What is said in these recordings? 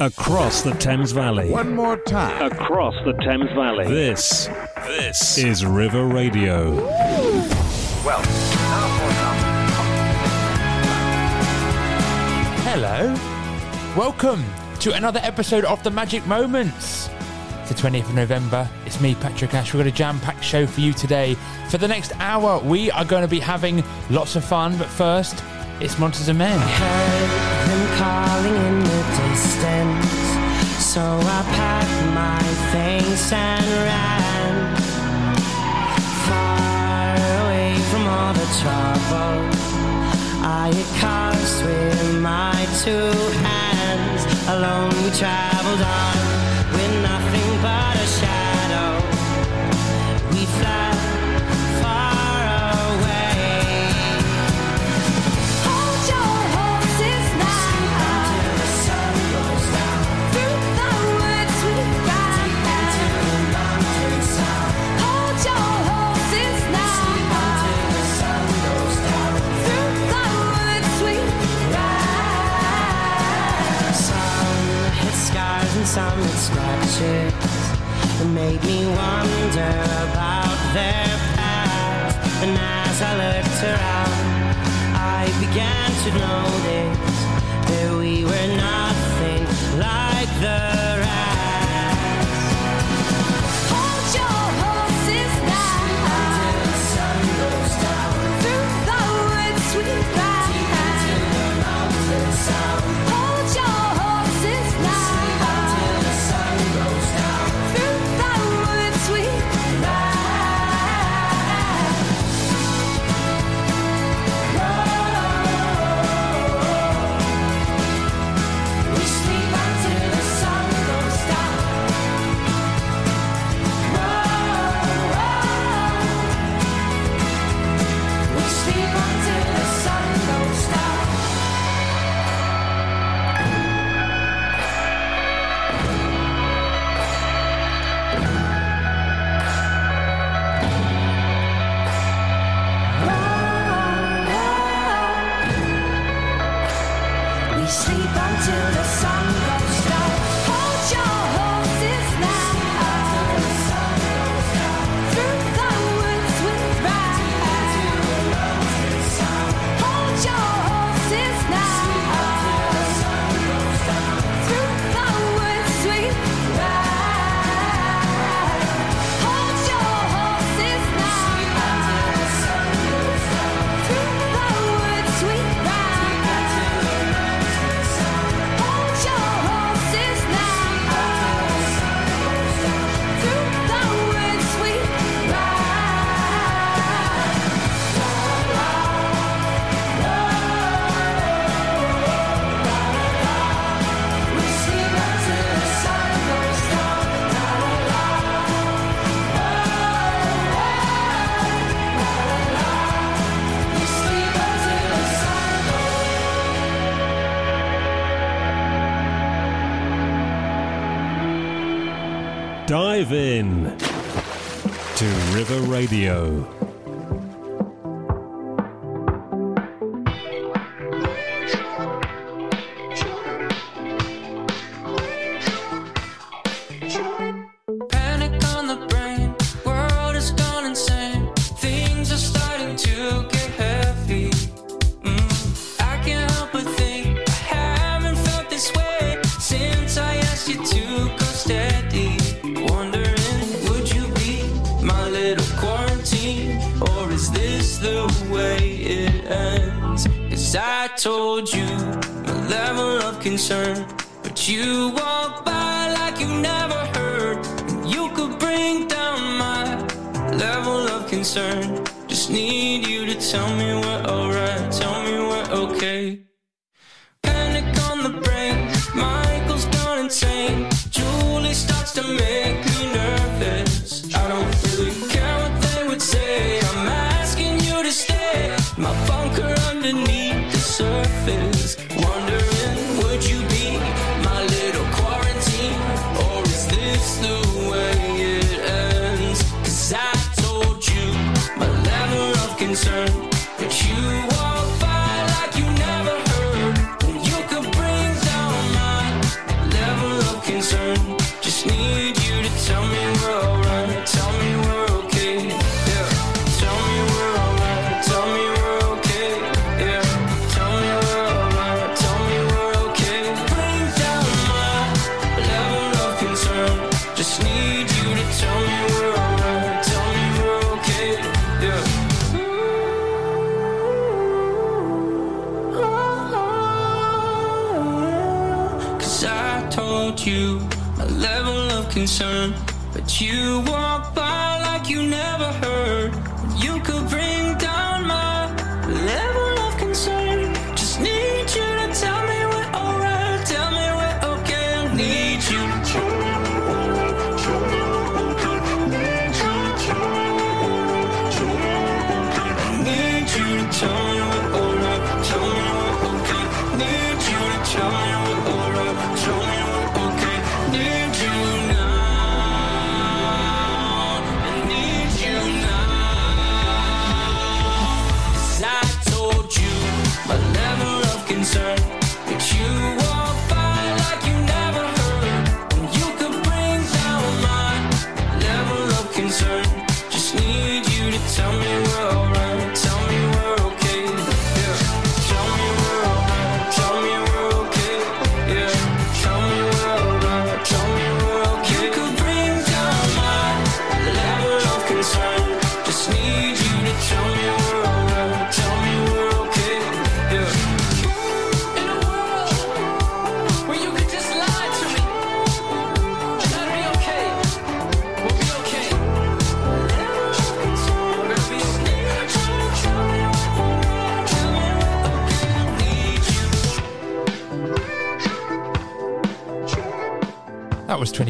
Across the Thames Valley. One more time. Across the Thames Valley. This, this is River Radio. Well, hello. Welcome to another episode of the Magic Moments. The 20th of November. It's me, Patrick Ashe. We've got a jam packed show for you today. For the next hour, we are going to be having lots of fun, but first, it's Monsters and Men distance. So I packed my things and ran far away from all the trouble I had caused with my two hands. Alone we traveled on with nothing. sunlit scratches. that made me wonder about their past. And as I looked around, I began to notice that we were nothing like the Drive In to River Radio. Could bring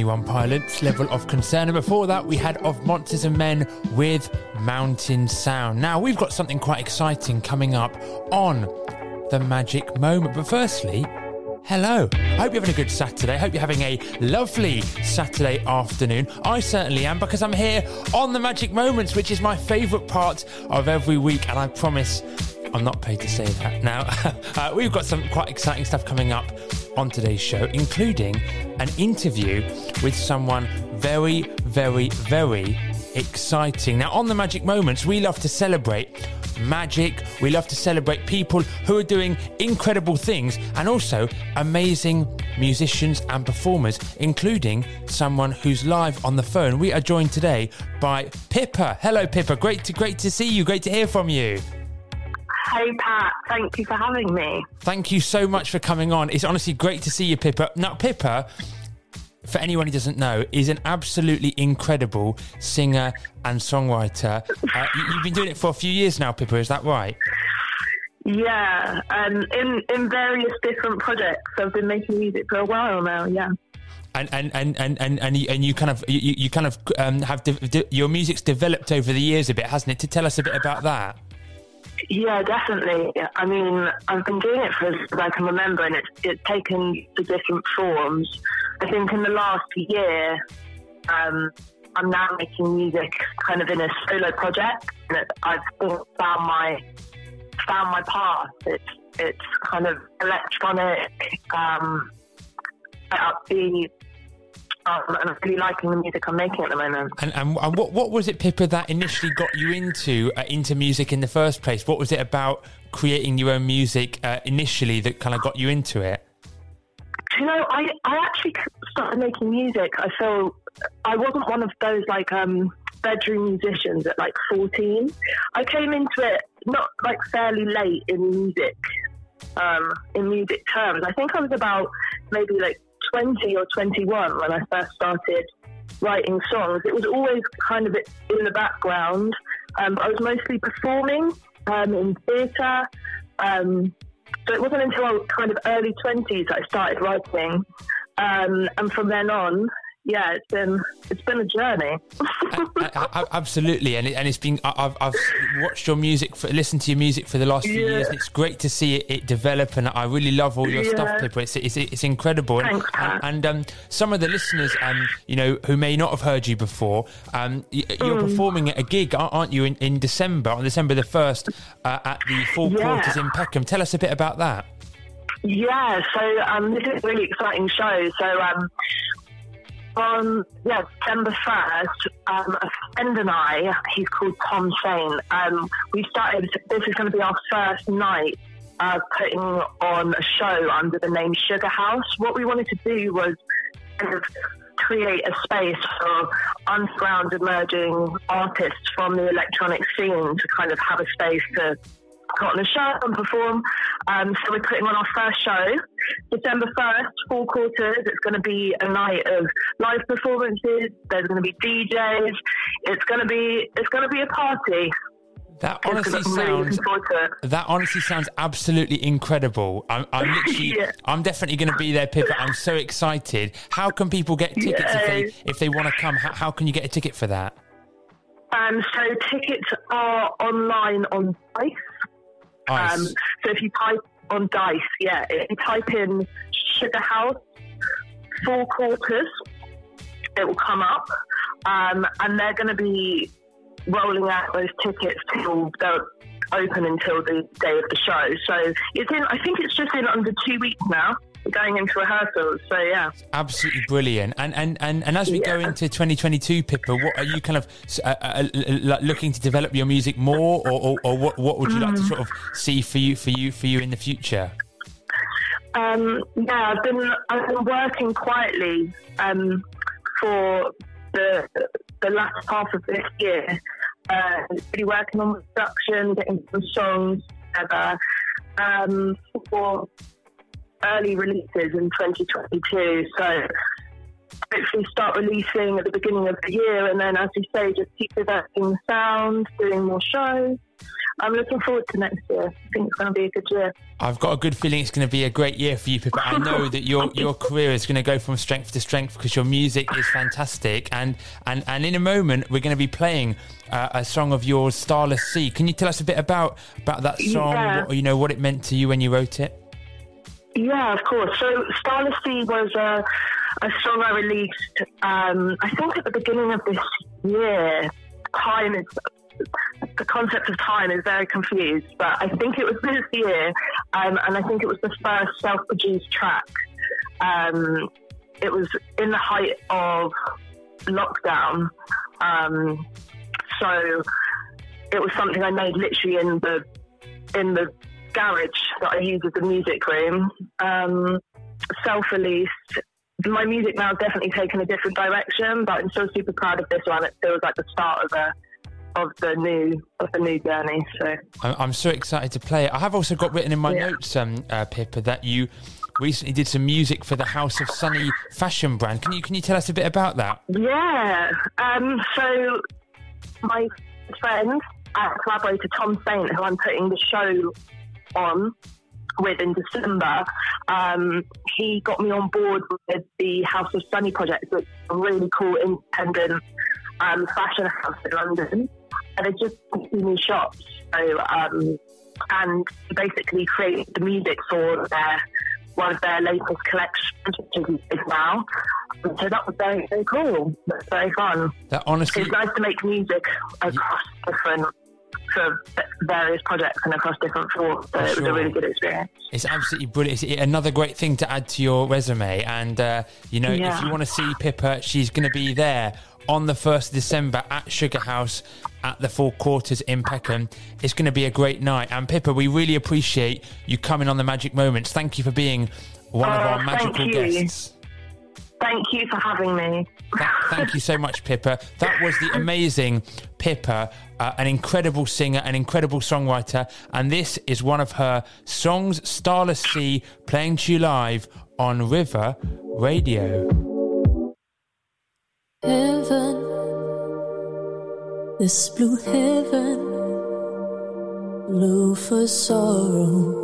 21 Pilots, Level of Concern. And before that, we had Of Monsters and Men with Mountain Sound. Now, we've got something quite exciting coming up on The Magic Moment. But firstly, hello. I hope you're having a good Saturday. I hope you're having a lovely Saturday afternoon. I certainly am because I'm here on The Magic Moments, which is my favourite part of every week. And I promise I'm not paid to say that. Now, uh, we've got some quite exciting stuff coming up on today's show, including an interview with someone very, very, very exciting. Now, on the Magic Moments, we love to celebrate magic. We love to celebrate people who are doing incredible things and also amazing musicians and performers, including someone who's live on the phone. We are joined today by Pippa. Hello, Pippa. Great to great to see you. Great to hear from you. Hey Pat, thank you for having me. Thank you so much for coming on. It's honestly great to see you, Pippa. Now, Pippa, for anyone who doesn't know, is an absolutely incredible singer and songwriter. Uh, you- you've been doing it for a few years now, Pippa. Is that right? Yeah, um, in in various different projects. I've been making music for a while now. Yeah. And and and and and, and, you, and you kind of you, you kind of um, have de- de- your music's developed over the years a bit, hasn't it? To tell us a bit about that. Yeah, definitely. I mean, I've been doing it for as I can remember, and it's it's taken the different forms. I think in the last year, um, I'm now making music kind of in a solo project, and I've found my found my path. It's it's kind of electronic, um, upbeat, and I'm really liking the music I'm making at the moment. And and, and what what was it, Pippa, that initially got you into uh, into music in the first place? What was it about creating your own music uh, initially that kind of got you into it? Do you know, I, I actually started making music. I feel I wasn't one of those like um, bedroom musicians at like 14. I came into it not like fairly late in music, um, in music terms. I think I was about maybe like 20 or 21 when I first started writing songs. It was always kind of in the background. Um, I was mostly performing um, in theatre. Um, so it wasn't until kind of early 20s that I started writing. Um, and from then on, yeah, it's been it's been a journey. Absolutely, and it, and it's been I- I've I've watched your music, for, listened to your music for the last few Yeah. years, and it's great to see it, it develop. And I really love all your stuff, Yeah. Pippa. It's, it's it's incredible. And- Thanks, Pat. and and um, some of the listeners, um, you know, who may not have heard you before, um, you're Mm. performing at a gig, aren't aren't you, in, in December, on December the first, uh, at the Four Yeah. Quarters in Peckham. Tell us a bit about that. Yeah, so um, this is a really exciting show. So um, on yeah December first, um, a friend and I, he's called Tom Shane. Um, we started. This is going to be our first night. Uh, putting on a show under the name Sugar House. What we wanted to do was kind of create a space for underground emerging artists from the electronic scene to kind of have a space to on a show and perform. Um, so we're putting on our first show December 1st, four quarters. It's going to be a night of live performances. There's going to be DJs. It's going to be it's going to be a party. That honestly sounds looking forward to it. That honestly sounds absolutely incredible. I'm, I'm literally, Yeah. I'm definitely going to be there, Pippa. I'm so excited. How can people get tickets if they if they want to come? How, how can you get a ticket for that? Um, so tickets are online on Dice. Ice. Um, so if you type on Dice, yeah, if you type in Sugar House four quarters, it will come up, um, and they're going to be rolling out those tickets till they're open until the day of the show. So it's in. I think it's just in under two weeks now. Going into rehearsals. So yeah. Absolutely brilliant. And and and, and as we go into 2022, Pippa, what are you kind of uh, uh, looking to develop your music more, or, or, or what what would you like to Mm. sort of see for you for you for you in the future? Um, yeah, I've been I've been working quietly um, for the the last half of this year. Uh, really working on production, getting some songs together um, for early releases in 2022. So hopefully start releasing at the beginning of the year, and then as you say, just keep developing the sound, doing more shows. I'm looking forward to next year. I think it's going to be a good year. I've got a good feeling it's going to be a great year for you, Pippa. I know that your your career is going to go from strength to strength because your music is fantastic. And and and in a moment, we're going to be playing uh, a song of yours, "Starless Sea." Can you tell us a bit about about that song? Yeah. What, you know what it meant to you when you wrote it. Yeah, of course. So Starless Sea was a, a song I released, um, I think at the beginning of this year. Time is, the concept of time is very confused, but I think it was this year, um, and I think it was the first self produced track. Um, it was in the height of lockdown. Um, so it was something I made literally in the in the garage that I use as a music room. Um, self-released. My music now has definitely taken a different direction, but I'm still super proud of this one. It feels like the start of a of the new of the new journey. So I'm, I'm so excited to play it. I have also got written in my Yeah. notes, um, uh, Pippa, that you recently did some music for the House of Sunny fashion brand. Can you can you tell us a bit about that? yeah. Um, so my friend and collaborator Tom Saint, who I'm putting the show on with in December, um, he got me on board with the House of Sunny project, which is a really cool independent um, fashion house in London. And it's just new shops. So, um, and basically created the music for their one of their latest collections, which is big now. So that was very, very cool. That's very fun. That honestly, It's nice to make music across different for various projects and across different forms. So it was Sure. a really good experience. It's absolutely brilliant. It's another great thing to add to your resume. And, uh, you know, if you want to see Pippa, she's going to be there on the 1st of December at Sugar House at the Four Quarters in Peckham. It's going to be a great night. And Pippa, we really appreciate you coming on the Magic Moments. Thank you for being one of Oh, our thank magical guests. Thank you for having me. Th- Thank you so much, Pippa. That was the amazing Pippa, uh, an incredible singer, an incredible songwriter, and this is one of her songs, Starless Sea, playing to you live on River Radio. Heaven, this blue heaven, blue for sorrow.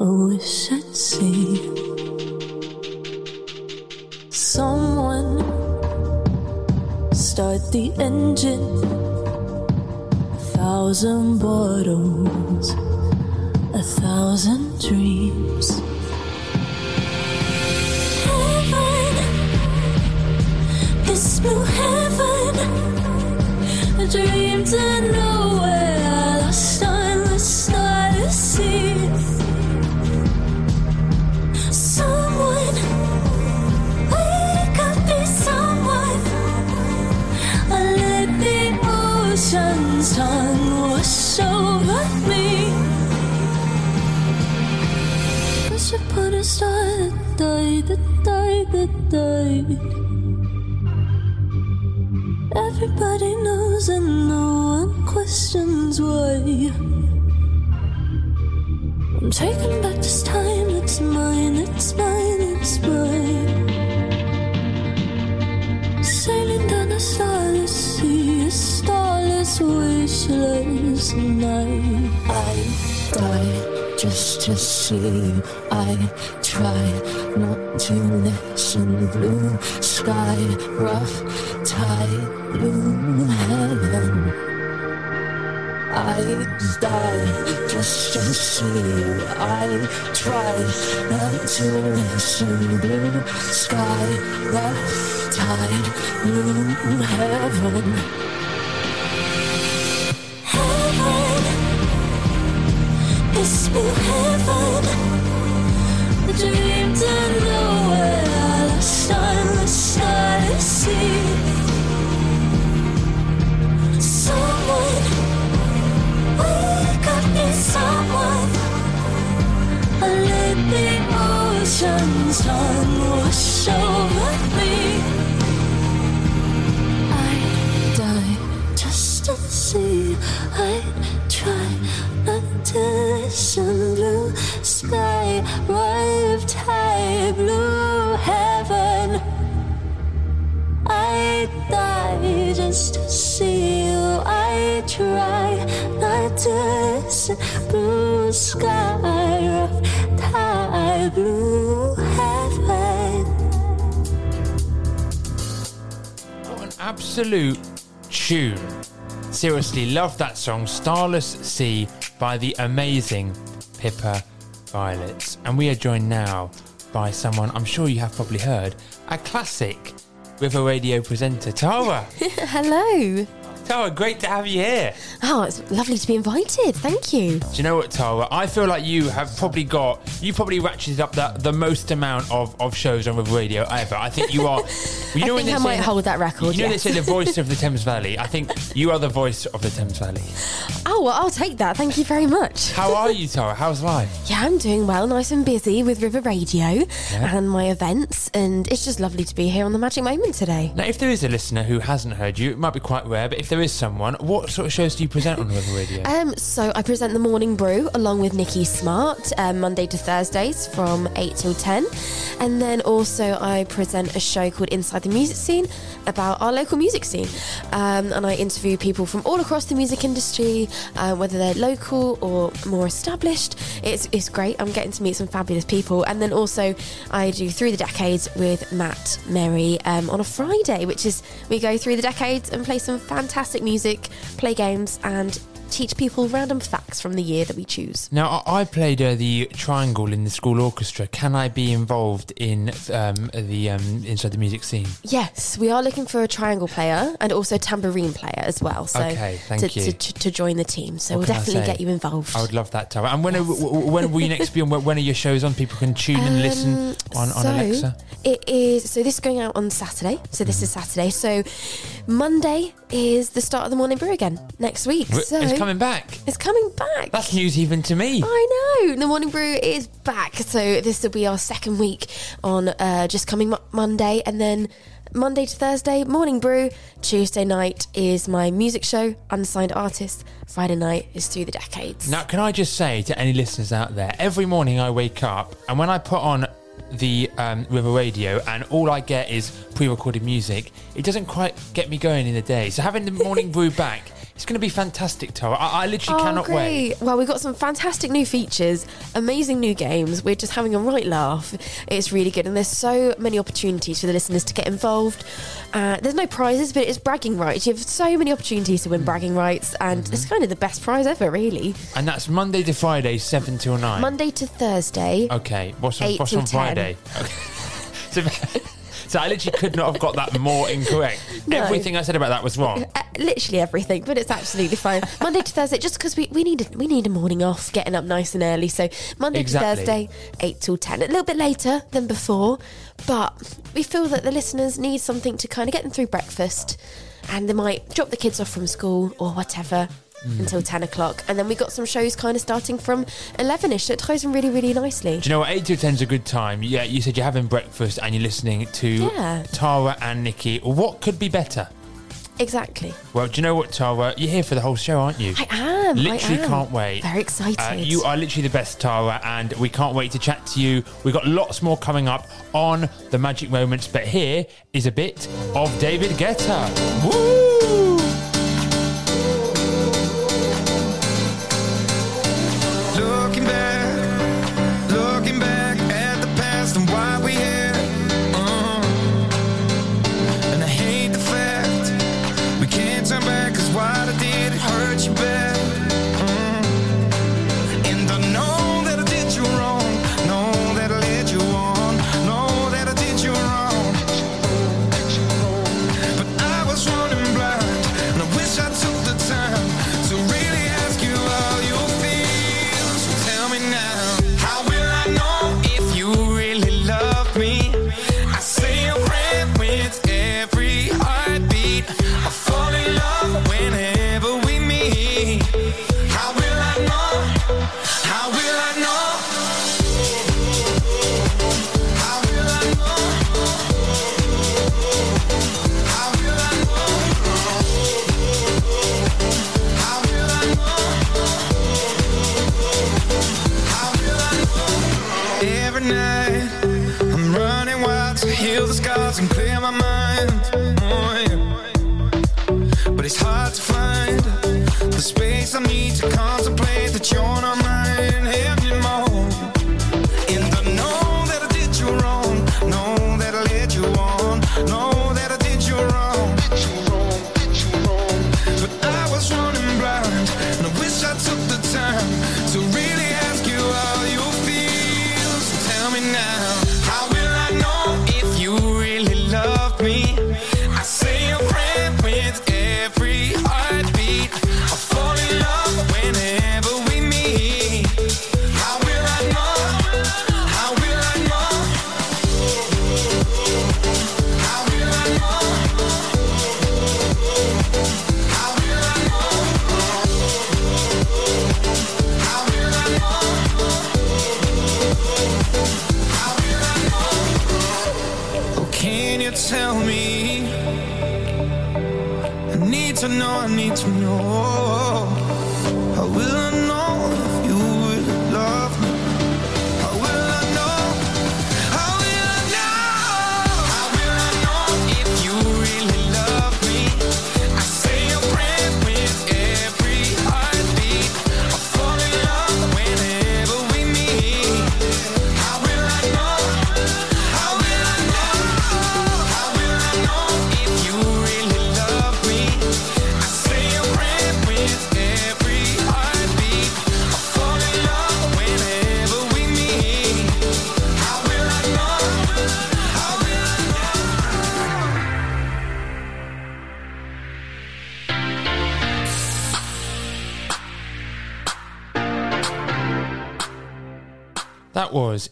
I wish I'd see someone start the engine. A thousand bottles, a thousand dreams. Heaven, this blue heaven, a dream to nowhere, lost on the starless sea. Someone, died. Everybody knows and no one questions why. I'm taking back this time. It's mine, it's mine, it's mine. Sailing down a starless sea, a starless, wishless night. I die just to see. I try not to listen. Blue sky, rough tide, blue heaven. I die just to see you. I try not to listen. Blue sky, rough tide, blue heaven. Heaven, it's blue heaven. The dream sky, tide, blue heaven I die just to see you. I try not to listen. Blue sky, rough blue heaven. What an absolute tune. Seriously, love that song, Starless Sea by the amazing Pippa Violets. And we are joined now by someone I'm sure you have probably heard, a classic River Radio presenter, Tara. Hello. Tara, great to have you here. Oh, it's lovely to be invited. Thank you. Do you know what, Tara? I feel like you have probably got, you probably ratcheted up the, the most amount of, of shows on River Radio ever. I think you are. You know when think I say- might hold that record. You know yes. they say the voice of the Thames Valley. I think you are the voice of the Thames Valley. oh, well, I'll take that. Thank you very much. How are you, Tara? How's life? Yeah, I'm doing well, nice and busy with River Radio and my events, and it's just lovely to be here on the Magic Moment today. Now, if there is a listener who hasn't heard you, it might be quite rare, but if there is someone, what sort of shows do you present on River Radio? Um, so I present the Morning Brew along with Nikki Smart um, Monday to Thursdays from 8 till 10. And then also I present a show called Inside the Music Scene about our local music scene. Um, and I interview people from all across the music industry, uh, whether they're local or more established. It's, it's great. I'm getting to meet some fabulous people. And then also I do Through the Decades with Matt Merry um, on a Friday, which is we go through the decades and play some fantastic music, play games, and teach people random facts from the year that we choose. Now, I played uh, the triangle in the school orchestra. Can I be involved in um, the um, inside the music scene? Yes, we are looking for a triangle player and also tambourine player as well. So Okay, thank to, you. To, to, join the team. So What we'll definitely get you involved. I would love that, Tara. And when, are, w- w- when will you next be on? When are your shows on? People can tune and listen Um, on, on so Alexa. It is so this is going out on Saturday. So this is Mm-hmm. Saturday. So Monday is the start of the morning brew again next week. So it's coming back. It's coming back. That's news even to me. I know. The Morning Brew is back. So this will be our second week on uh, just coming mo- Monday. And then Monday to Thursday, Morning Brew. Tuesday night is my music show, Unsigned Artist. Friday night is Through the Decades. Now, can I just say to any listeners out there, every morning I wake up and when I put on the um, River Radio and all I get is pre-recorded music, it doesn't quite get me going in the day. So having the morning brew back, it's going to be fantastic, Tara. I, I literally Oh, cannot great. wait. Well, we've got some fantastic new features, amazing new games. We're just having a right laugh. It's really good. And there's so many opportunities for the listeners to get involved. Uh, there's no prizes, but it's bragging rights. You have so many opportunities to win bragging rights, and Mm-hmm. it's kind of the best prize ever, really. And that's Monday to Friday, seven till nine. Monday to Thursday. Okay, what's on, what's on 10. Friday? Okay. so, I literally could not have got that more incorrect. No. Everything I said about that was wrong. Uh, literally everything, but it's absolutely fine. Monday to Thursday, just because we, we need a, we need a morning off, getting up nice and early. So Monday Exactly. to Thursday, eight till ten, a little bit later than before, but we feel that the listeners need something to kind of get them through breakfast, and they might drop the kids off from school or whatever. Hmm. Until 10 o'clock, and then we got some shows kind of starting from 11 ish, so it ties in really, really nicely. Do you know what? 8 to 10 is a good time. Yeah, you said you're having breakfast and you're listening to Yeah. Tara and Nikki. What could be better? Exactly. Well, do you know what, Tara? You're here for the whole show, aren't you? I am. Literally I am. can't wait. Very excited. Uh, you are literally the best, Tara, and we can't wait to chat to you. We've got lots more coming up on the Magic Moments, but here is a bit of David Guetta. Woo!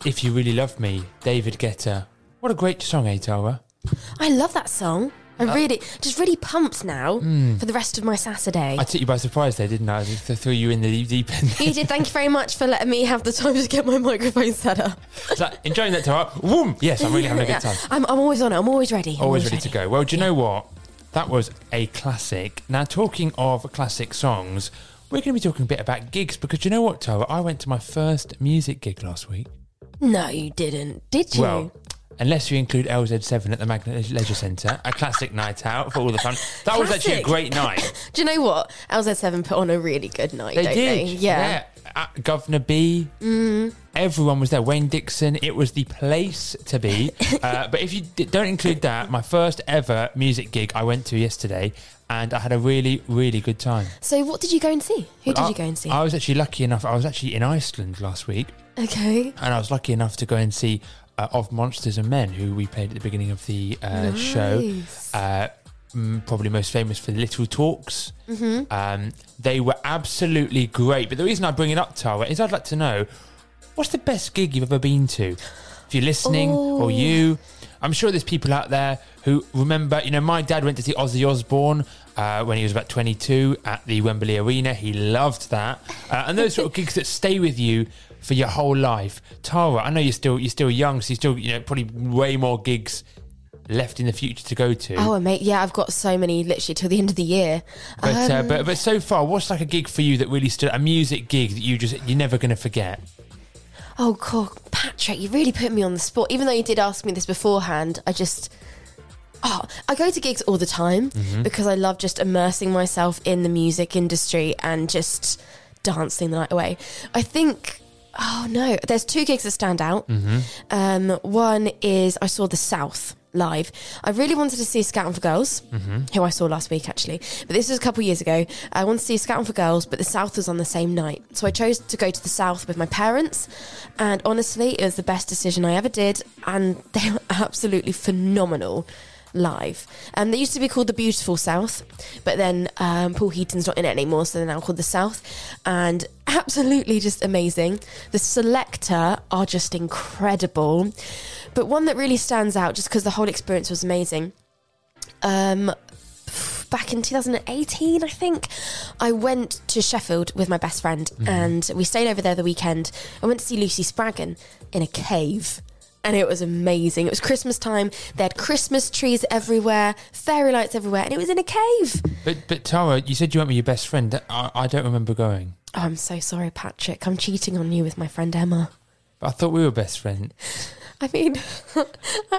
If You Really Love Me, David Guetta. What a great song, eh, Tara? I love that song. I'm really, just really pumped now for the rest of my Saturday. I took you by surprise there, didn't I? I threw you in the deep end. you did. Thank you very much for letting me have the time to get my microphone set up. So, enjoying that, Tara? Whoom! Yes, I'm really having a good time. I'm, I'm always on it. I'm always ready. I'm Always ready to go. Well, do you know what? That was a classic. Now, talking of classic songs, we're going to be talking a bit about gigs because you know what, Tara? I went to my first music gig last week. No, you didn't. Did you? Well, unless you include LZ7 at the Magnet Leisure Centre, a classic night out for all the fun. That was actually a Classic. great night. Do you know what? LZ7 put on a really good night, They don't did. they? Yeah. Uh, Guvna B. Mm. Everyone was there. Wayne Dixon. It was the place to be. uh, but if you d- don't include that, my first ever music gig I went to yesterday, and I had a really, really good time. So, what did you go and see? Who did I- you go and see? I was actually lucky enough. I was actually in Iceland last week, okay. and I was lucky enough to go and see uh, of Monsters and Men, who we played at the beginning of the uh, show. Uh, probably most famous for Little Talks. Mm-hmm. Um, they were absolutely great. But the reason I bring it up, Tara, is I'd like to know what's the best gig you've ever been to? If you're listening or Oh. you, I'm sure there's people out there who remember. You know, my dad went to see Ozzy Osbourne uh, when he was about 22 at the Wembley Arena. He loved that, uh, and those sort of gigs that stay with you for your whole life. Tara, I know you're still you're still young, so you still you know probably way more gigs left in the future to go to. Oh, mate, yeah, I've got so many literally till the end of the year. But, uh, Um, but but so far, what's like a gig for you that really stood? A music gig that you just you're never going to forget. Oh, cool. Patrick, you really put me on the spot. Even though you did ask me this beforehand, I just. Oh, I go to gigs all the time Mm-hmm. because I love just immersing myself in the music industry and just dancing the night away. I think. Oh no, there's two gigs that stand out. Mm-hmm. Um, one is I saw the South live. I really wanted to see Scouting for Girls, who I saw last week actually, but this was a couple years ago. I wanted to see Scouting for Girls, but the South was on the same night, so I chose to go to the South with my parents. And honestly, it was the best decision I ever did, and they were absolutely phenomenal live. Um, they used to be called the Beautiful South, but then um, Paul Heaton's not in it anymore, so they're now called the South. And absolutely just amazing. The Selector are just incredible. But one that really stands out, just because the whole experience was amazing. Um, back in 2018, I think, I went to Sheffield with my best friend and we stayed over there the weekend. I went to see Lucy Spraggan in a cave. And it was amazing. It was Christmas time. They had Christmas trees everywhere, fairy lights everywhere, and it was in a cave. But but Tara, you said you went with your best friend. I, I don't remember going. Oh, I'm so sorry, Patrick. I'm cheating on you with my friend Emma. But I thought we were best friends. I mean,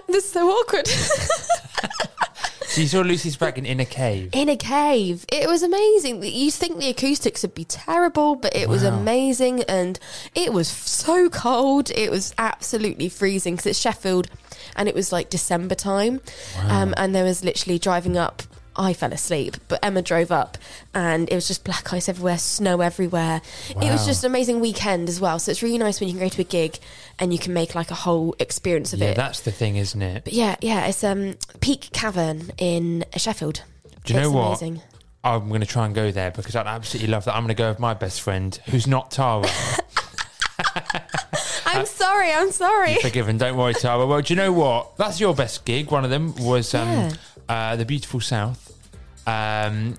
this is so awkward. So you saw Lucy Spraggan in a cave. in a cave. It was amazing. You think the acoustics would be terrible, but it was Wow. amazing and it was so cold. It was absolutely freezing because it's Sheffield and it was like December time. Um, and there was literally driving up. I fell asleep, but Emma drove up and it was just black ice everywhere, snow everywhere. It was just an amazing weekend as well. So it's really nice when you can go to a gig and you can make like a whole experience of it. Yeah, it. that's the thing, isn't it? But yeah, yeah, it's um Peak Cavern in Sheffield. Do you know It's what? Amazing. I'm going to try and go there because I'd absolutely love that. I'm going to go with my best friend, who's not Tara. I'm sorry, I'm sorry. Forgiven, don't worry, Tara. Well, do you know what? That's your best gig. One of them was um, Yeah. Uh, the Beautiful South. Um,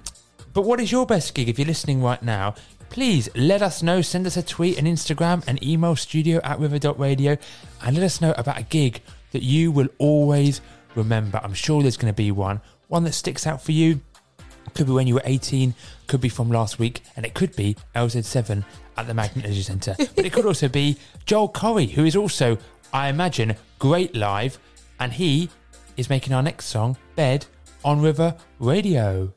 but what is your best gig? If you're listening right now, please let us know. Send us a tweet, an Instagram, an email studio at river.radio and let us know about a gig that you will always remember. I'm sure there's going to be one. One that sticks out for you. Could be when you were 18, could be from last week, and it could be LZ7 at the Magnet Energy Centre. But it could also be Joel Corry, who is also, I imagine, great live, and he is making our next song, Bed, on River Radio.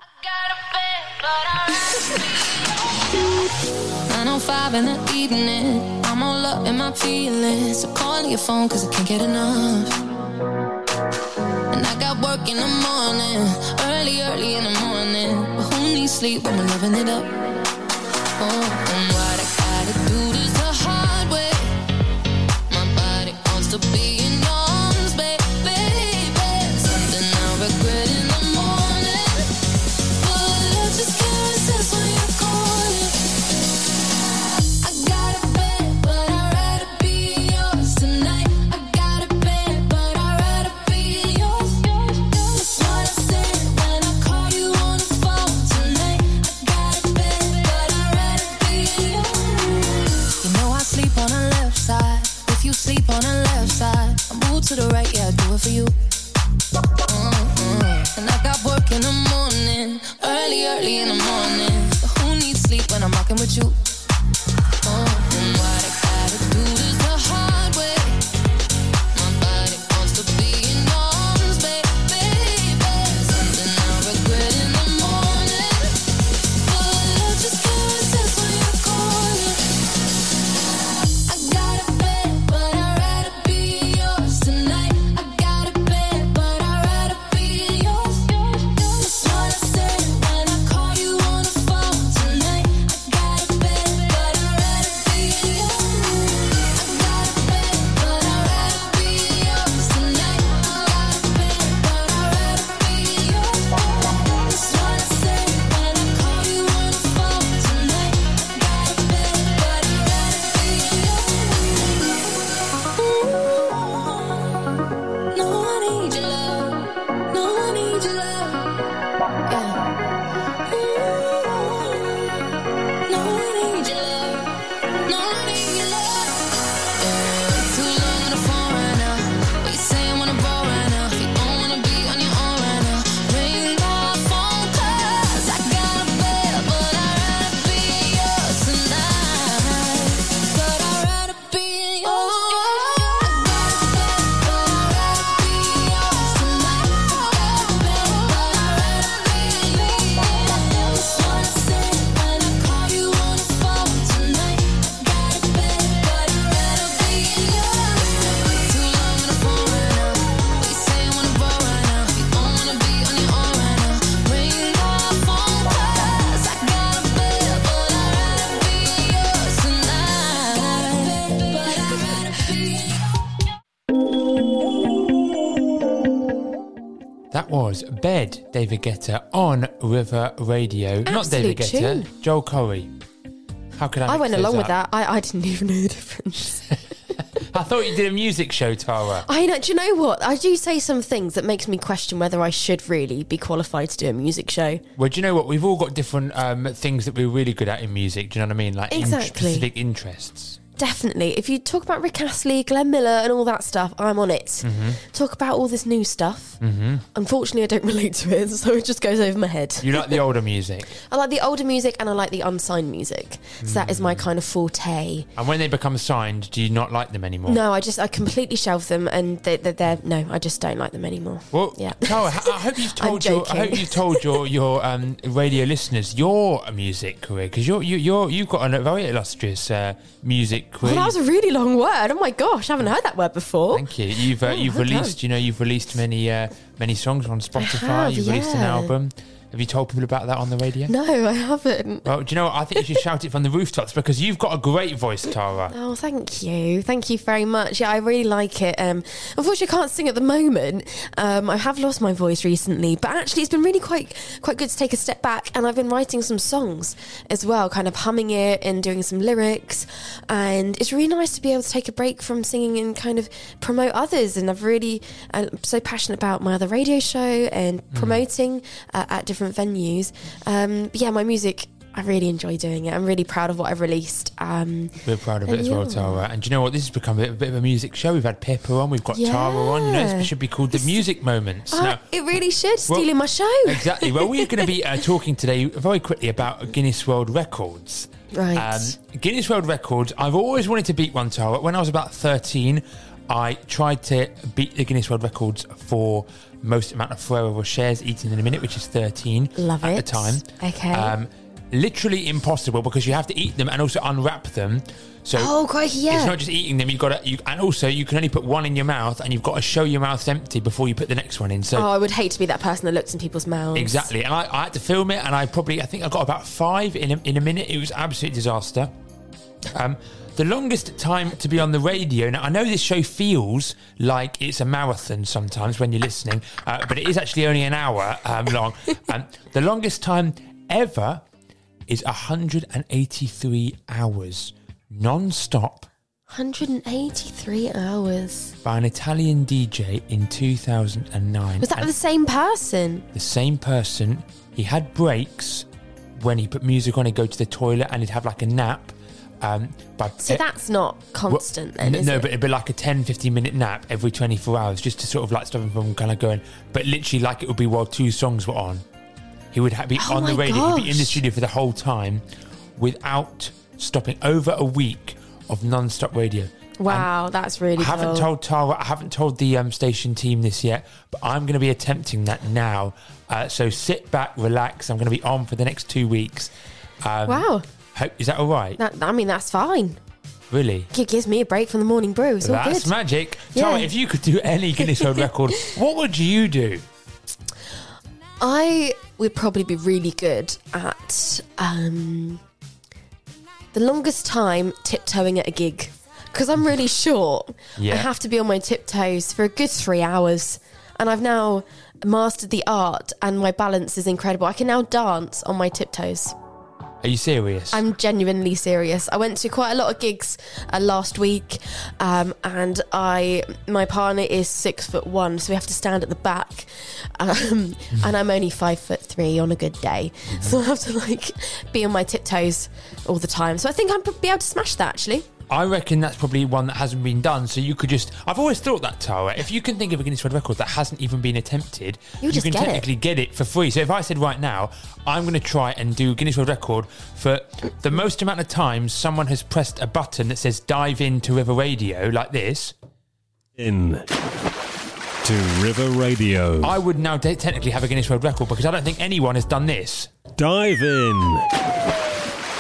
905 in the evening. I'm all up in my feelings. So calling your phone cause I can't get enough. And I got work in the morning, early, early in the morning. But who needs sleep when we're loving it up? Oh, and what I gotta do this the hard way. My body wants to be David Guetta on River Radio. Not David Absolute Guetta, tune. Joel Corry. How could I? I went along with that. I, I didn't even know the difference. I thought you did a music show, Tara. I know. Do you know what? I do say some things that makes me question whether I should really be qualified to do a music show. Well, do you know what? We've all got different um, things that we're really good at in music. Do you know what I mean? Like in- specific interests. Definitely. If you talk about Rick Astley, Glenn Miller, and all that stuff, I'm on it. Mm-hmm. Talk about all this new stuff. Mm-hmm. Unfortunately, I don't relate to it, so it just goes over my head. You like the older music, I like the older music and I like the unsigned music. So that is my Mm. kind of forte. and when they become signed, do you not like them anymore? No, I just I completely shelve them, and they, they're, they're no, I just don't like them anymore. Well, Yeah. Tara, I I hope you've told your I hope you've told your your um, radio listeners your music career because you're you, you're you've got a very illustrious uh, music career. Well, that was a really long word. Oh my gosh, I haven't heard that word before. Thank you. You've uh, Oh, you've released done. you know you've released many uh, many songs on Spotify. have, you've released an album. Have you told people about that on the radio? No, I haven't. Well, do you know what? I think you should shout it from the rooftops because you've got a great voice, Tara. Oh, thank you. Thank you very much. Yeah, I really like it. Um, unfortunately, I can't sing at the moment. Um, I have lost my voice recently, but actually, it's been really quite quite good to take a step back. And I've been writing some songs as well, kind of humming it and doing some lyrics. And it's really nice to be able to take a break from singing and kind of promote others. And I've really, I'm so passionate about my other radio show and promoting uh, at different venues. Um, but yeah, my music. I really enjoy doing it. I'm really proud of what I've released. Um, We're proud of it as well? Tara. And do you know what? This has become a bit, a bit of a music show. We've had Pippa on, we've got Tara on. You know, Yeah. it should be called the Music Moments. Uh, Now- it really should. Well, Stealing my show. Exactly. Well, we're going to be uh, talking today very quickly about Guinness World Records. Right. Um, Guinness World Records. I've always wanted to beat one, Tara. When I was about 13, I tried to beat the Guinness World Records for most amount of Ferrero Rochers eaten in a minute, which is 13 Love at the time. Okay. Um, literally impossible because you have to eat them and also unwrap them. So Oh, crikey, yeah. it's not just eating them. You've got to, you, and also you can only put one in your mouth, and you've got to show your mouth empty before you put the next one in. So Oh, I would hate to be that person that looks in people's mouths. Exactly, and I, I had to film it, and I probably I think I got about five in a, in a minute. It was absolute disaster. Um, the longest time to be on the radio. Now I know this show feels like it's a marathon sometimes when you're listening, uh, but it is actually only an hour um, long. um, the longest time ever is 183 hours non-stop 183 hours. by an Italian DJ in 2009. Was that And- the same person? the same person. He had breaks when he put music on. He'd go to the toilet and he'd have like a nap. Um, but So that's not constant then, no, it? but it'd be like a 10, 15 minute nap every 24 hours just to sort of like stop him from kind of going. But literally, like it would be while two songs were on. He would be Oh on the radio, he'd be in the studio for the whole time without stopping. Over a week of non stop radio. Wow, that's really I haven't cool. told Tara, I haven't told the um, station team this yet, but I'm going to be attempting that now. Uh, so sit back, relax. I'm going to be on for the next two weeks. Um, Wow. Hope, is that all right? That, I mean, that's fine. really? It gives me a break from the morning brew. It's all That's good. magic. Yeah. Tara, if you could do any Guinness World Record, what would you do? I would probably be really good at um, the longest time tiptoeing at a gig because I'm really short. Yeah. I have to be on my tiptoes for a good three hours, and I've now mastered the art, and my balance is incredible. I can now dance on my tiptoes. Are you serious? I'm genuinely serious. I went to quite a lot of gigs uh, last week, um, and I my partner is six foot one, so we have to stand at the back, um, and I'm only five foot three on a good day, so I have to like be on my tiptoes all the time. So I think I'd be able to smash that actually. I reckon that's probably one that hasn't been done. So you could just. I've always thought that, Tara. If you can think of a Guinness World Record that hasn't even been attempted, You just can get it. technically get it for free. So if I said right now, I'm going to try and do Guinness World Record for the most amount of times someone has pressed a button that says dive into River Radio like this, In to River Radio. I would now technically have a Guinness World Record because I don't think anyone has done this. Dive in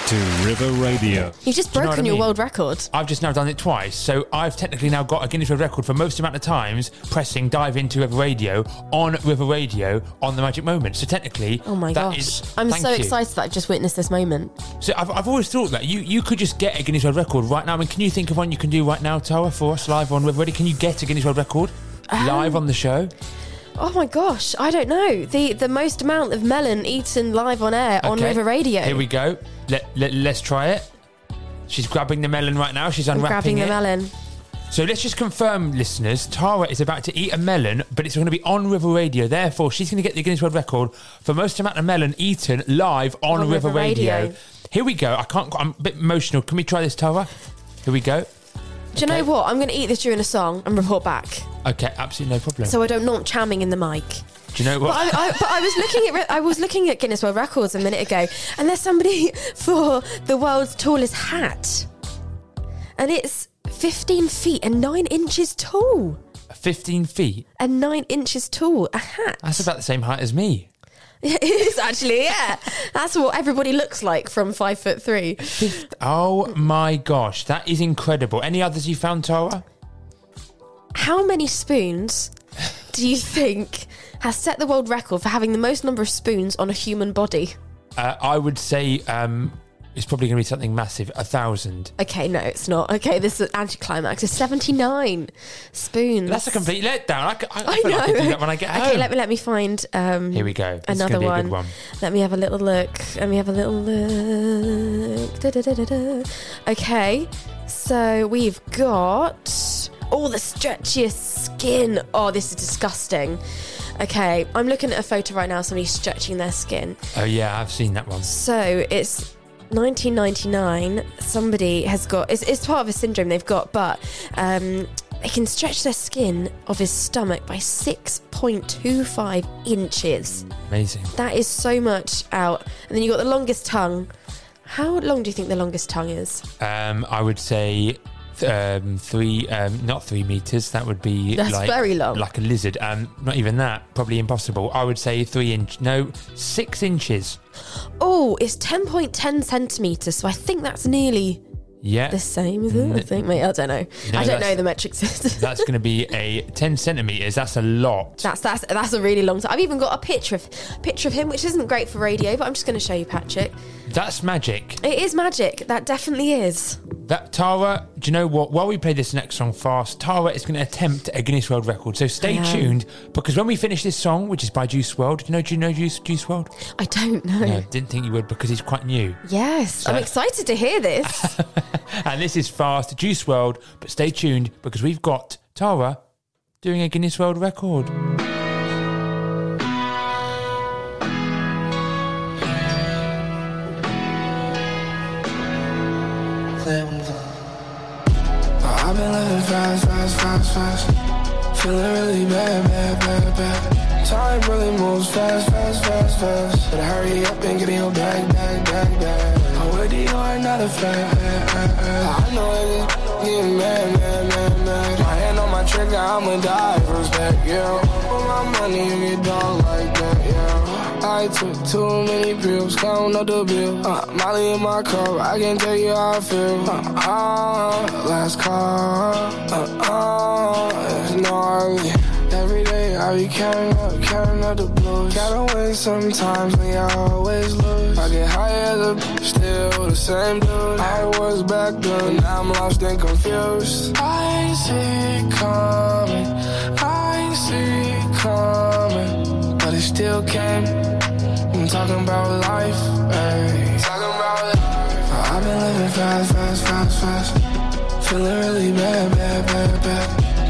to River Radio. You've just Do you know broken your mean? world record. I've just now done it twice, so I've technically now got a Guinness World Record for most amount of times pressing dive into River Radio on River Radio on the Magic Moment. So technically, Oh my that gosh! is- I'm so you. excited that I just witnessed this moment. So I've, I've always thought that you you could just get a Guinness World Record right now. I mean, can you think of one you can do right now, Tara, for us live on River Radio? Can you get a Guinness World Record Um, live on the show? Oh my gosh, I don't know. The the most amount of melon eaten live on air on Okay, River Radio. Here we go. Let, let, let's try it. She's grabbing the melon right now. She's I'm unwrapping grabbing the it. melon. So let's just confirm, listeners. Tara is about to eat a melon, but it's going to be on River Radio. Therefore, she's going to get the Guinness World Record for most amount of melon eaten live on, On River, River Radio. Radio. Here we go. I can't. I'm a bit emotional. Can we try this, Tara? Here we go. Do you know Okay. what? I'm going to eat this during a song and report back, Okay, absolutely no problem. so I don't not chamming in the mic. Do you know But what? I, I, but I was looking at re- I was looking at Guinness World Records a minute ago, and there's somebody for the world's tallest hat, and it's 15 feet and nine inches tall. 15 feet. And nine inches tall, a hat. That's about the same height as me. it is actually, yeah. That's what everybody looks like from five foot three. Oh my gosh, that is incredible. Any others you found, Tara? How many spoons do you think has set the world record for having the most number of spoons on a human body? Uh, I would say um, it's probably going to be something massive. A thousand. Okay, no, it's not. Okay, this is an anticlimax. It's 79 spoons. That's a complete letdown. I, c- I- I I feel like I could know. do that when I get home. Okay, let me let me find um Here we go. This another gonna be a one. one. Let me have a little look. Let me have a little look. Da-da-da-da-da. Okay, so we've got all the stretchiest skin. Oh, this is disgusting. Okay, I'm looking at a photo right now. Somebody stretching their skin. Oh yeah, I've seen that one. So it's 1999. Somebody has got it's, it's part of a syndrome they've got, but um, they can stretch their skin of his stomach by 6.25 inches. Amazing. That is so much out. And then you've got the longest tongue. How long do you think the longest tongue is? Um, I would say um, three, um, not three meters. That would be That's like, very long. like a lizard. Um, not even that. Probably impossible. I would say three inch. No, six inches. Oh, it's 10.10 centimeters. So I think that's nearly Yeah. the same, is it? I think, mate. I don't know. No, I don't know the metric system. That's going to be a ten centimeters. That's a lot. That's that's that's a really long time. I've even got a picture of picture of him, which isn't great for radio, but I'm just going to show you, Patrick. That's magic. It is magic. That definitely is. That Tara, do you know what? While we play this next song fast, Tara is going to attempt a Guinness World Record. So stay tuned because when we finish this song, which is by Juice WRLD, do you know? Do you know Juice Juice WRLD? I don't know. No, didn't think you would because he's quite new. Yes, I'm excited to hear this. And this is fast Juice WRLD, but stay tuned because we've got Tara doing a Guinness World Record. I've been living fast, fast, fast, fast. Feeling really bad, bad, bad, bad. Time really moves fast, fast, fast, fast. Better hurry up and get your bag, bag, bag, bag. With you are not a. I know it is getting mad, mad, mad, mad. My hand on my trigger, I'ma die first back, yeah. For my money, you get dog like that, yeah. I took too many pills, count up the bill. Uh, Molly in my car, I can tell you how I feel. Uh, uh, last call, uh, uh, it's gnarly. I be counting up, counting up the blues. Gotta win sometimes, me I always lose. I get high as still the same dude. I was back then, now I'm lost and confused. I see it coming, I see it coming, but it still came. I'm talking about life, ayy. Talking about life. I've been living fast, fast, fast, fast. Feeling really bad, bad, bad, bad.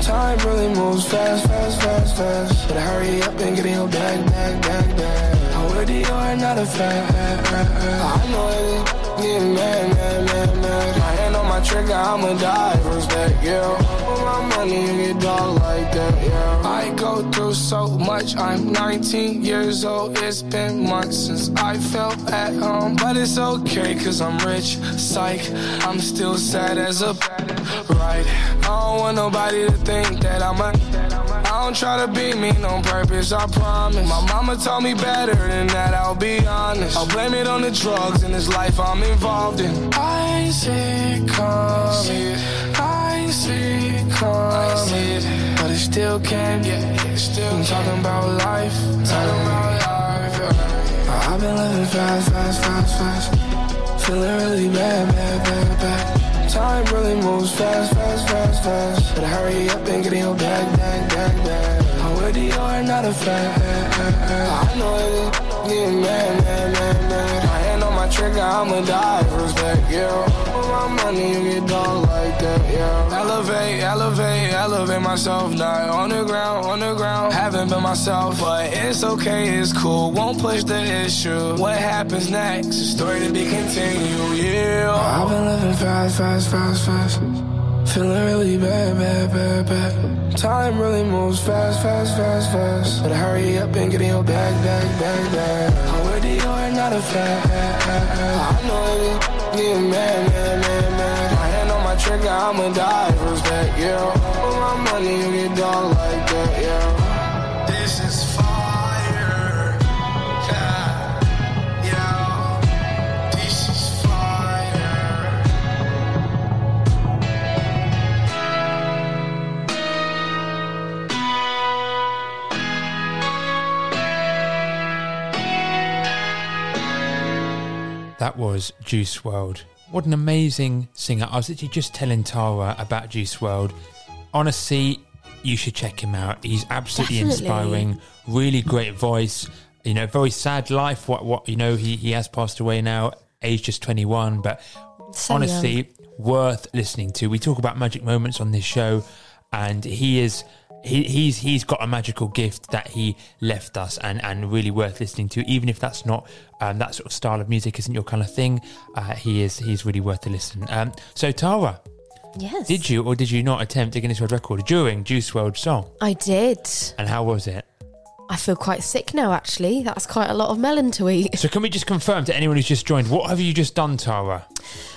Time really moves fast, fast, fast, fast. But hurry up and get in your bag, bag, bag, bag. With you are not a fan. I know it getting mad, mad, mad, mad. My trigger, I'ma die back, yeah. For my money, you get dog like that, yeah. I go through so much, I'm 19 years old. It's been months since I felt at home. But it's okay, cause I'm rich, psych. I'm still sad as a right. I don't want nobody to think that I'm a. I don't try to be mean on purpose, I promise. My mama told me better than that, I'll be honest. I'll blame it on the drugs in this life I'm involved in. I ain't see it coming. I ain't see it coming. But it still came. I'm talking about life. Talking about life. I've been living fast, fast, fast, fast. Feeling really bad, bad, bad, bad. Time really moves fast, fast, fast, fast. But hurry up and get in your bag, bag, bag, bag. I'm with Already you're not a fan. I know it. Yeah, man, man, man, man. Trigger, I'ma die for respect, yeah. For my money, you get dog like that, yeah. Elevate, elevate, elevate myself. Not on the ground, on the ground. Haven't been myself, but it's okay, it's cool. Won't push the issue. What happens next? A story to be continued, yeah. I've been living fast, fast, fast, fast. Feeling really bad, bad, bad, bad. Time really moves fast, fast, fast, fast. But hurry up and get in your bag, bag, bag, bag. Already you're not a fan. It. Yeah, man, man, man, man. My hand on my trigger, I'ma die for respect, yeah. For my money, you get dog like that, yeah. That was Juice WRLD. What an amazing singer. I was literally just telling Tara about Juice WRLD. Honestly, you should check him out. He's absolutely Definitely. inspiring. Really great voice. You know, very sad life. What what you know, he he has passed away now, age just 21, but So honestly worth listening to. We talk about magic moments on this show and he is he, he's he's got a magical gift that he left us and and really worth listening to even if that's not um, that sort of style of music isn't your kind of thing uh, he is he's really worth a listen um, so Tara Yes. did you or did you not attempt a Guinness World Record during Juice WRLD song I did. and how was it I feel quite sick now, actually. That's quite a lot of melon to eat. so can we just confirm to anyone who's just joined what have you just done Tara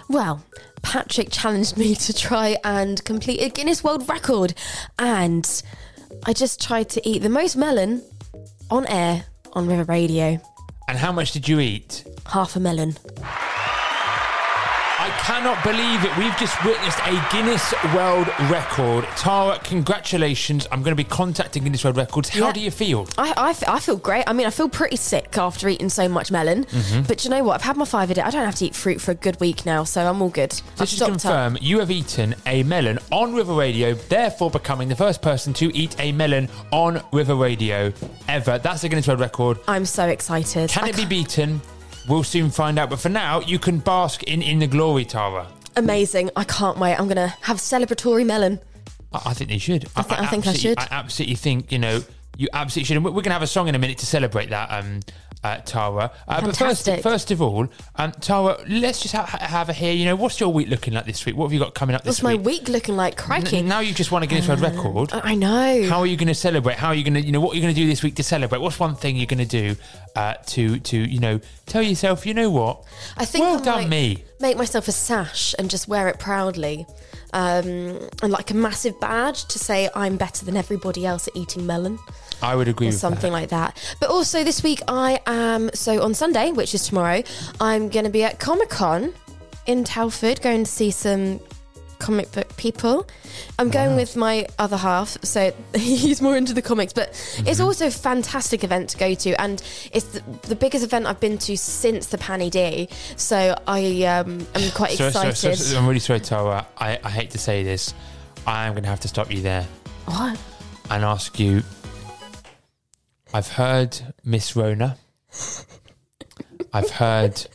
Well, Patrick challenged me to try and complete a Guinness World Record, and I just tried to eat the most melon on air on River Radio. and how much did you eat Half a melon. Cannot believe it. We've just witnessed a Guinness World Record. Tara, congratulations. I'm going to be contacting Guinness World Records. How Yeah. do you feel? I, I, f- I feel great. I mean, I feel pretty sick after eating so much melon. Mm-hmm. But you know what? I've had my five a day. I don't have to eat fruit for a good week now, so I'm all good. Just to stocked up. confirm, you have eaten a melon on River Radio, therefore becoming the first person to eat a melon on River Radio ever. That's a Guinness World Record. I'm so excited. Can I it be beaten? We'll soon find out. But for now, you can bask in, in the glory, Tara. Amazing. I can't wait. I'm going to have celebratory melon. I, I think they should. I, thi- I think I should. I absolutely think you know you absolutely should. And we're going to have a song in a minute to celebrate that, um, uh, Tara. Uh, but first, first of all, um, Tara, let's just ha- ha- have a hear. You know, what's your week looking like this week? What have you got coming up this What's my week? week looking like? Crikey. N- now you've just won a Guinness World Record. I know. How are you going to celebrate? How are you going to, you know, what are you going to do this week to celebrate? What's one thing you're going to do uh, to, to, you know, tell yourself, you know what? I think well I done, me. Make myself a sash and just wear it proudly, um, and like a massive badge to say I'm better than everybody else at eating melon I would agree or with something that. like that. But also this week I am so on Sunday, which is tomorrow, I'm going to be at Comic Con in Telford, going to see some comic book people. I'm going with my other half, so he's more into the comics, but Mm-hmm. it's also a fantastic event to go to, and it's the, the biggest event I've been to since the Panny D. So I um, am quite So- so- excited. so- so- I'm really sorry, Tara. I, I hate to say this. I am going to have to stop you there what? and ask you. I've heard Miss Rona. I've heard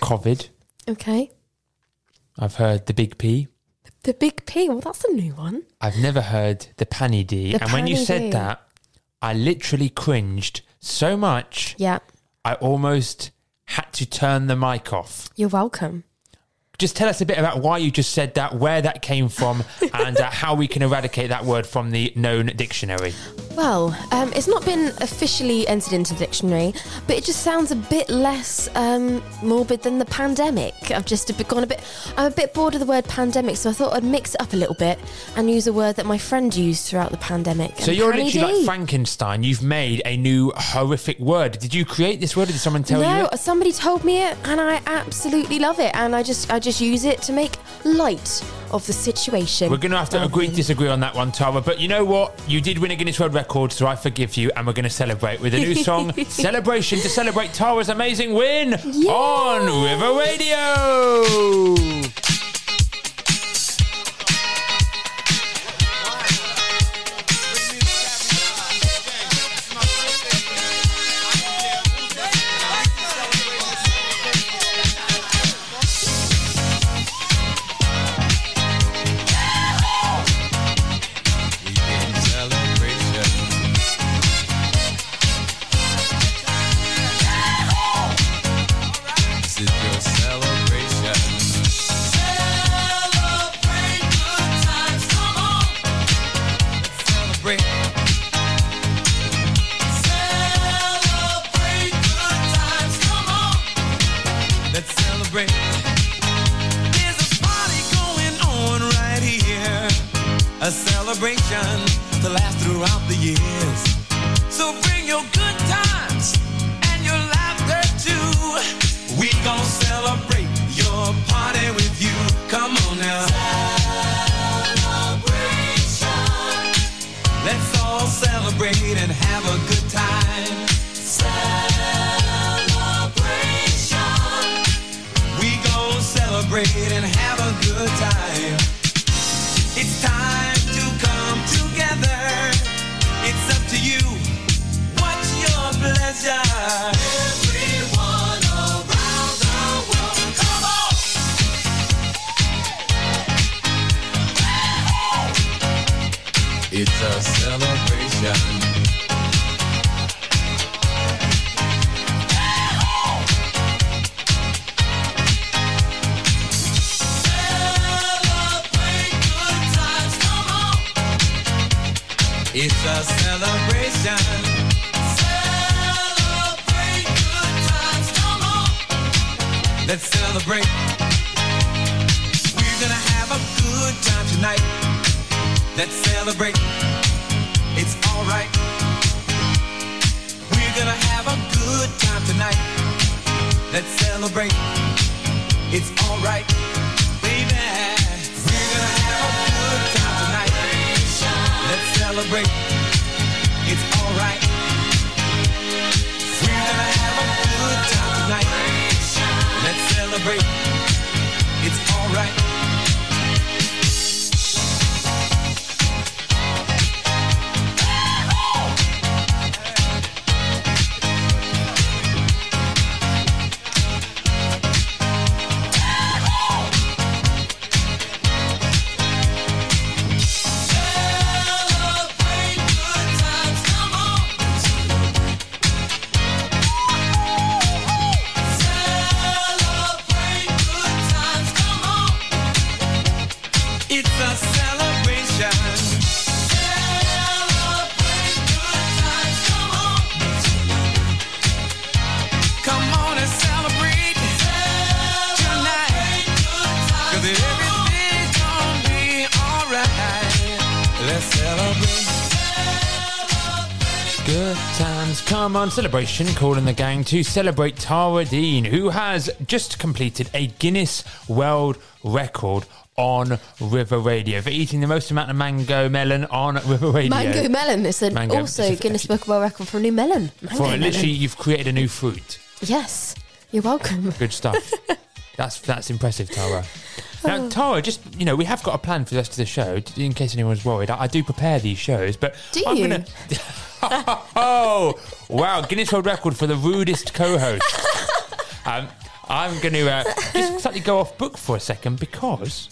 COVID. Okay. I've heard the Big P. The Big P. Well, that's a new one. I've never heard the Panny D. The and when you Panny said D. that, I literally cringed so much, Yeah. I almost had to turn the mic off. You're welcome. Just tell us a bit about why you just said that, where that came from, and uh, how we can eradicate that word from the known dictionary. Well, um, it's not been officially entered into the dictionary, but it just sounds a bit less um, morbid than the pandemic. I've just gone a bit. I'm a bit bored of the word pandemic, so I thought I'd mix it up a little bit and use a word that my friend used throughout the pandemic. So you're literally like Frankenstein. You've made a new horrific word. Did you create this word? Or did someone tell you? no, somebody told me it, and I absolutely love it. And I just, I just use it to make light of the situation. We're going to have to agree disagree on that one, Tara. But you know what? You did win a Guinness World Record, so I forgive you, and we're going to celebrate with a new song, Celebration, to celebrate Tara's amazing win on River Radio. Celebration, calling the gang to celebrate Tara Dean, who has just completed a Guinness World Record on River Radio for eating the most amount of mango melon on River Radio. Mango melon. It's an Mango. also It's a- Guinness Book of World Record for a new melon. Mango For melon. literally, you've created a new fruit. Yes. You're welcome. Good stuff. that's that's impressive, Tara. Now, oh. Tara, just you know, we have got a plan for the rest of the show. In case anyone's worried, I, I do prepare these shows, but Do I'm you? gonna. oh wow! Guinness World Record for the rudest co-host. um, I'm going to uh, just slightly go off book for a second because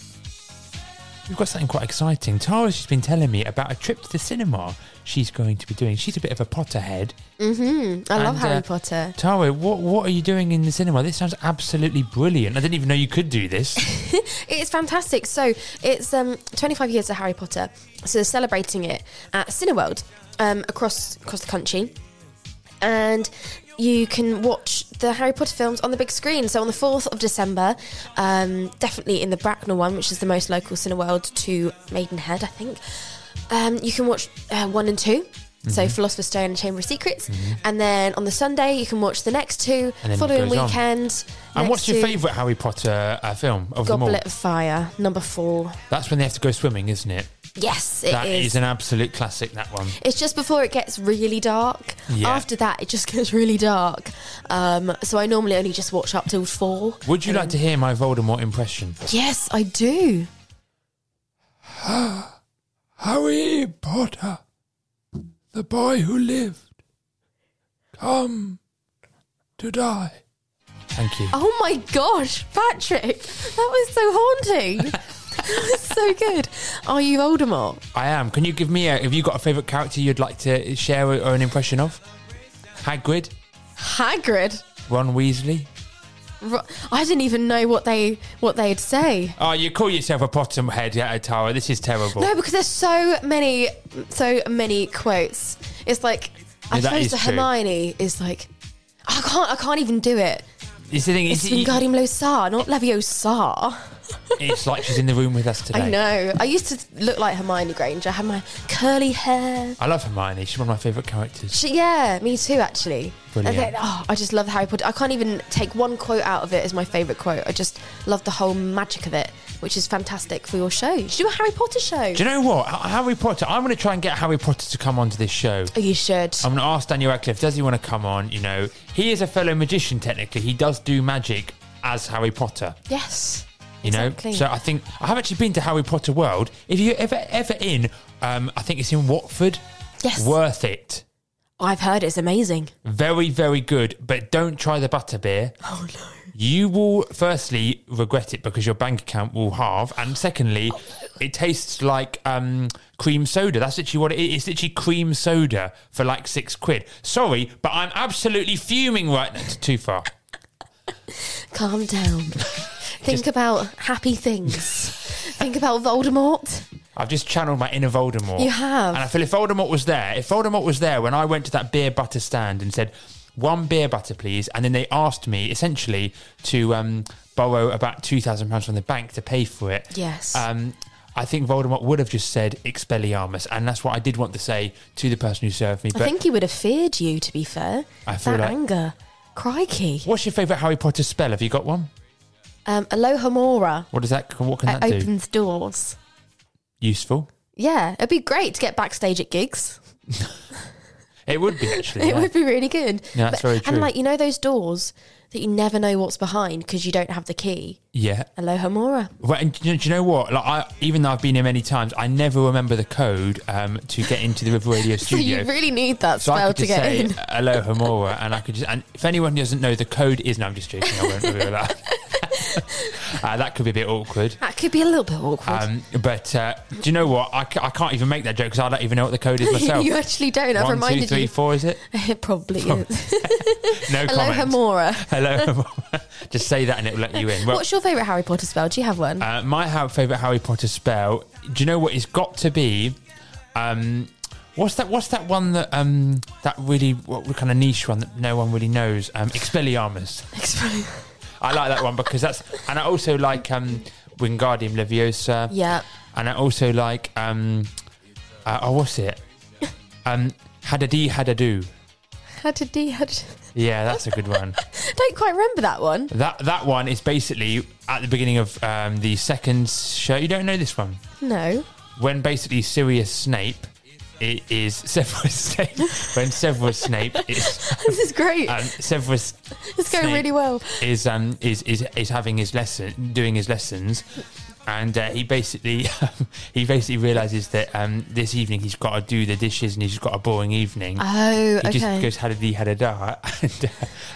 we've got something quite exciting. Tara's just been telling me about a trip to the cinema she's going to be doing. She's a bit of a Potterhead. Mm-hmm. I love Harry uh, Potter. Tara, what what are you doing in the cinema? This sounds absolutely brilliant. I didn't even know you could do this. It's fantastic. So it's um, 25 years of Harry Potter. So they're celebrating it at Cineworld um, across across the country, and you can watch the Harry Potter films on the big screen. So on the 4th of December, um, definitely in the Bracknell one, which is the most local Cineworld to Maidenhead, I think. Um, you can watch uh, one and 2 So Mhm. Philosopher's Stone and Chamber of Secrets, and then on the Sunday you can watch the next two. And then it Following weekend, and what's your favourite Harry Potter uh, film of them all? Goblet of Fire, number four. That's when they have to go swimming, isn't it? Yes, it is. That is an absolute classic. That one. It's just before it gets really dark. Yeah. After that, it just gets really dark. Um, so I normally only just watch up till four. Would you like to hear my Voldemort impression? Yes, I do. Harry Potter, the boy who lived, come to die. Thank you. Oh my gosh, Patrick, that was so haunting. so good. Are you Voldemort? I am. Can you give me a? Have you got a favourite character you'd like to share or or an impression of? Hagrid, Hagrid. Ron Weasley. Ro- I didn't even know what they what they'd say. Oh, you call yourself a Potterhead, yeah, Tara. This is terrible. No, because there's so many, so many quotes. It's like I Yeah, that suppose is the true. Hermione is like, I can't, I can't even do it. It's the thing. It's you, Wingardium Leviosa, not Leviosa. It's like she's in the room with us today. I know. I used to look like Hermione Granger. I had my curly hair. I love Hermione. She's one of my favourite characters. She, yeah, me too, actually. Brilliant. Then- oh, I just love Harry Potter. I can't even take one quote out of it as my favourite quote. I just love the whole magic of it, which is fantastic for your show. You should do a Harry Potter show. Do you know what? H- Harry Potter. I'm going to try and get Harry Potter to come onto this show. oh, you should. I'm going to ask Daniel Radcliffe, does he want to come on? You know, he is a fellow magician, technically. He does do magic as Harry Potter, yes. You know? Exactly. So I think, I have actually been to Harry Potter World. If you're ever, ever in, um, I think it's in Watford. Yes. Worth it. I've heard it's amazing. Very, very good. But don't try the butterbeer. Oh, no. You will, firstly, regret it because your bank account will halve. And secondly, it tastes like um, cream soda. That's literally what it is. It's literally cream soda for like six quid. Sorry, but I'm absolutely fuming right now. Too far. Calm down. Think about happy things. Think about Voldemort. I've just channeled my inner Voldemort. You have. And I feel if Voldemort was there, if Voldemort was there when I went to that beer butter stand and said, one beer butter, please, and then they asked me essentially to um, borrow about £2,000 from the bank to pay for it. Yes. Um, I think Voldemort would have just said Expelliarmus, and that's what I did want to say to the person who served me. I think he would have feared you, to be fair. I feel that like- anger. Crikey. what's your favourite Harry Potter spell? Have you got one? Um, Alohomora. What does that? What can It that do? opens doors. Useful. Yeah, it'd be great to get backstage at gigs. It would be actually. It yeah. would be really good. Yeah, that's very true. And like you know those doors that you never know what's behind because you don't have the key. Yeah. Alohomora. Well, and do you, do you know what? Like, I, even though I've been here many times, I never remember the code um, to get into the River Radio So studio. you really need that So I spell could to just get say in. Alohomora, and I could just. And if anyone doesn't know, the code is. No, I'm just joking. I won't reveal that. uh, that could be a bit awkward. That could be a little bit awkward. Um, but uh, do you know what? I, I can't even make that joke because I don't even know what the code is myself. you actually don't. I've One, two, three, you. four, is it? It probably is. No Aloha comment. Mora. Hello. Mora. Just say that and it will let you in. Well, What's your favourite Harry Potter spell? Do you have one? Uh, my ha- favourite Harry Potter spell. Do you know what? It's got to be. Um, what's that? What's that one that um that really what kind of niche one that no one really knows? Um, Expelliarmus. I like that one because that's and I also like um Wingardium Leviosa. yeah. And I also like um uh, oh what's it? Um Hadadee Hadadoo. How did he? How did... Yeah, that's a good one. Don't quite remember that one. that that one is basically at the beginning of um, the second show. You don't know this one. No. when basically Sirius Snape i- is Severus Snape. when Severus Snape is This is great. um, Severus it's going Snape really well. is um is is is having his lesson, doing his lessons. And uh, he basically, he basically realizes that um, this evening he's got to do the dishes and he's got a boring evening. Oh, he just goes had a dee had a da, and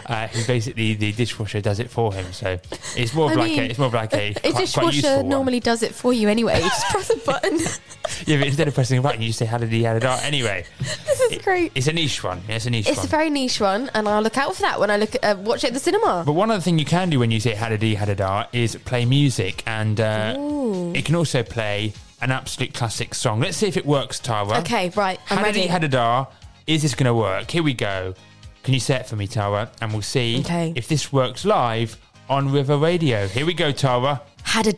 uh, uh, he basically the dishwasher does it for him. So it's more of I like mean, a, it's more of like a, A quite, quite dishwasher one. normally does it for you anyway. You just press a button. Yeah, but instead of pressing a button, you just say had a dee had a da. Anyway, this is great. it's a niche one. Yeah, it's a niche It's one. a very niche one, and I'll look out for that when I look at, uh, watch it at the cinema. But one other thing you can do when you say Hadada Hadada is play music, and uh, it can also play an absolute classic song. Let's see if it works, Tara. Okay, right, I'm Hadada ready. Hadada, is this going to work? Here we go. Can you set it for me, Tara? And we'll see Okay. if this works live on River Radio. Here we go, Tara. Had a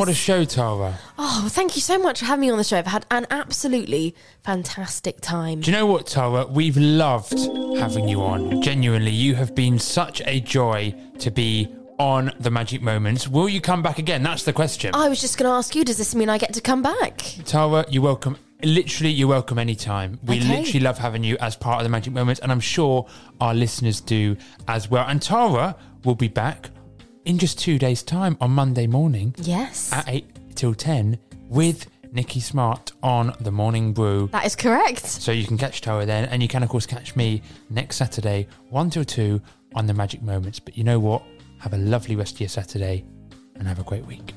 what a show, Tara. Oh, thank you so much for having me on the show. I've had an absolutely fantastic time. Do you know what, Tara? We've loved having you on. Genuinely, you have been such a joy to be on the Magic Moments. Will you come back again? That's the question. I was just going to ask you, does this mean I get to come back? Tara, you're welcome. Literally, you're welcome anytime. We Okay. literally love having you as part of the Magic Moments, and I'm sure our listeners do as well. And Tara will be back in just two days' time on Monday morning Yes. at 8 till 10 with Nikki Smart on the Morning Brew. That is correct. So you can catch Tara then, and you can, of course, catch me next Saturday, 1 till 2 on the Magic Moments. But you know what? Have a lovely rest of your Saturday and have a great week.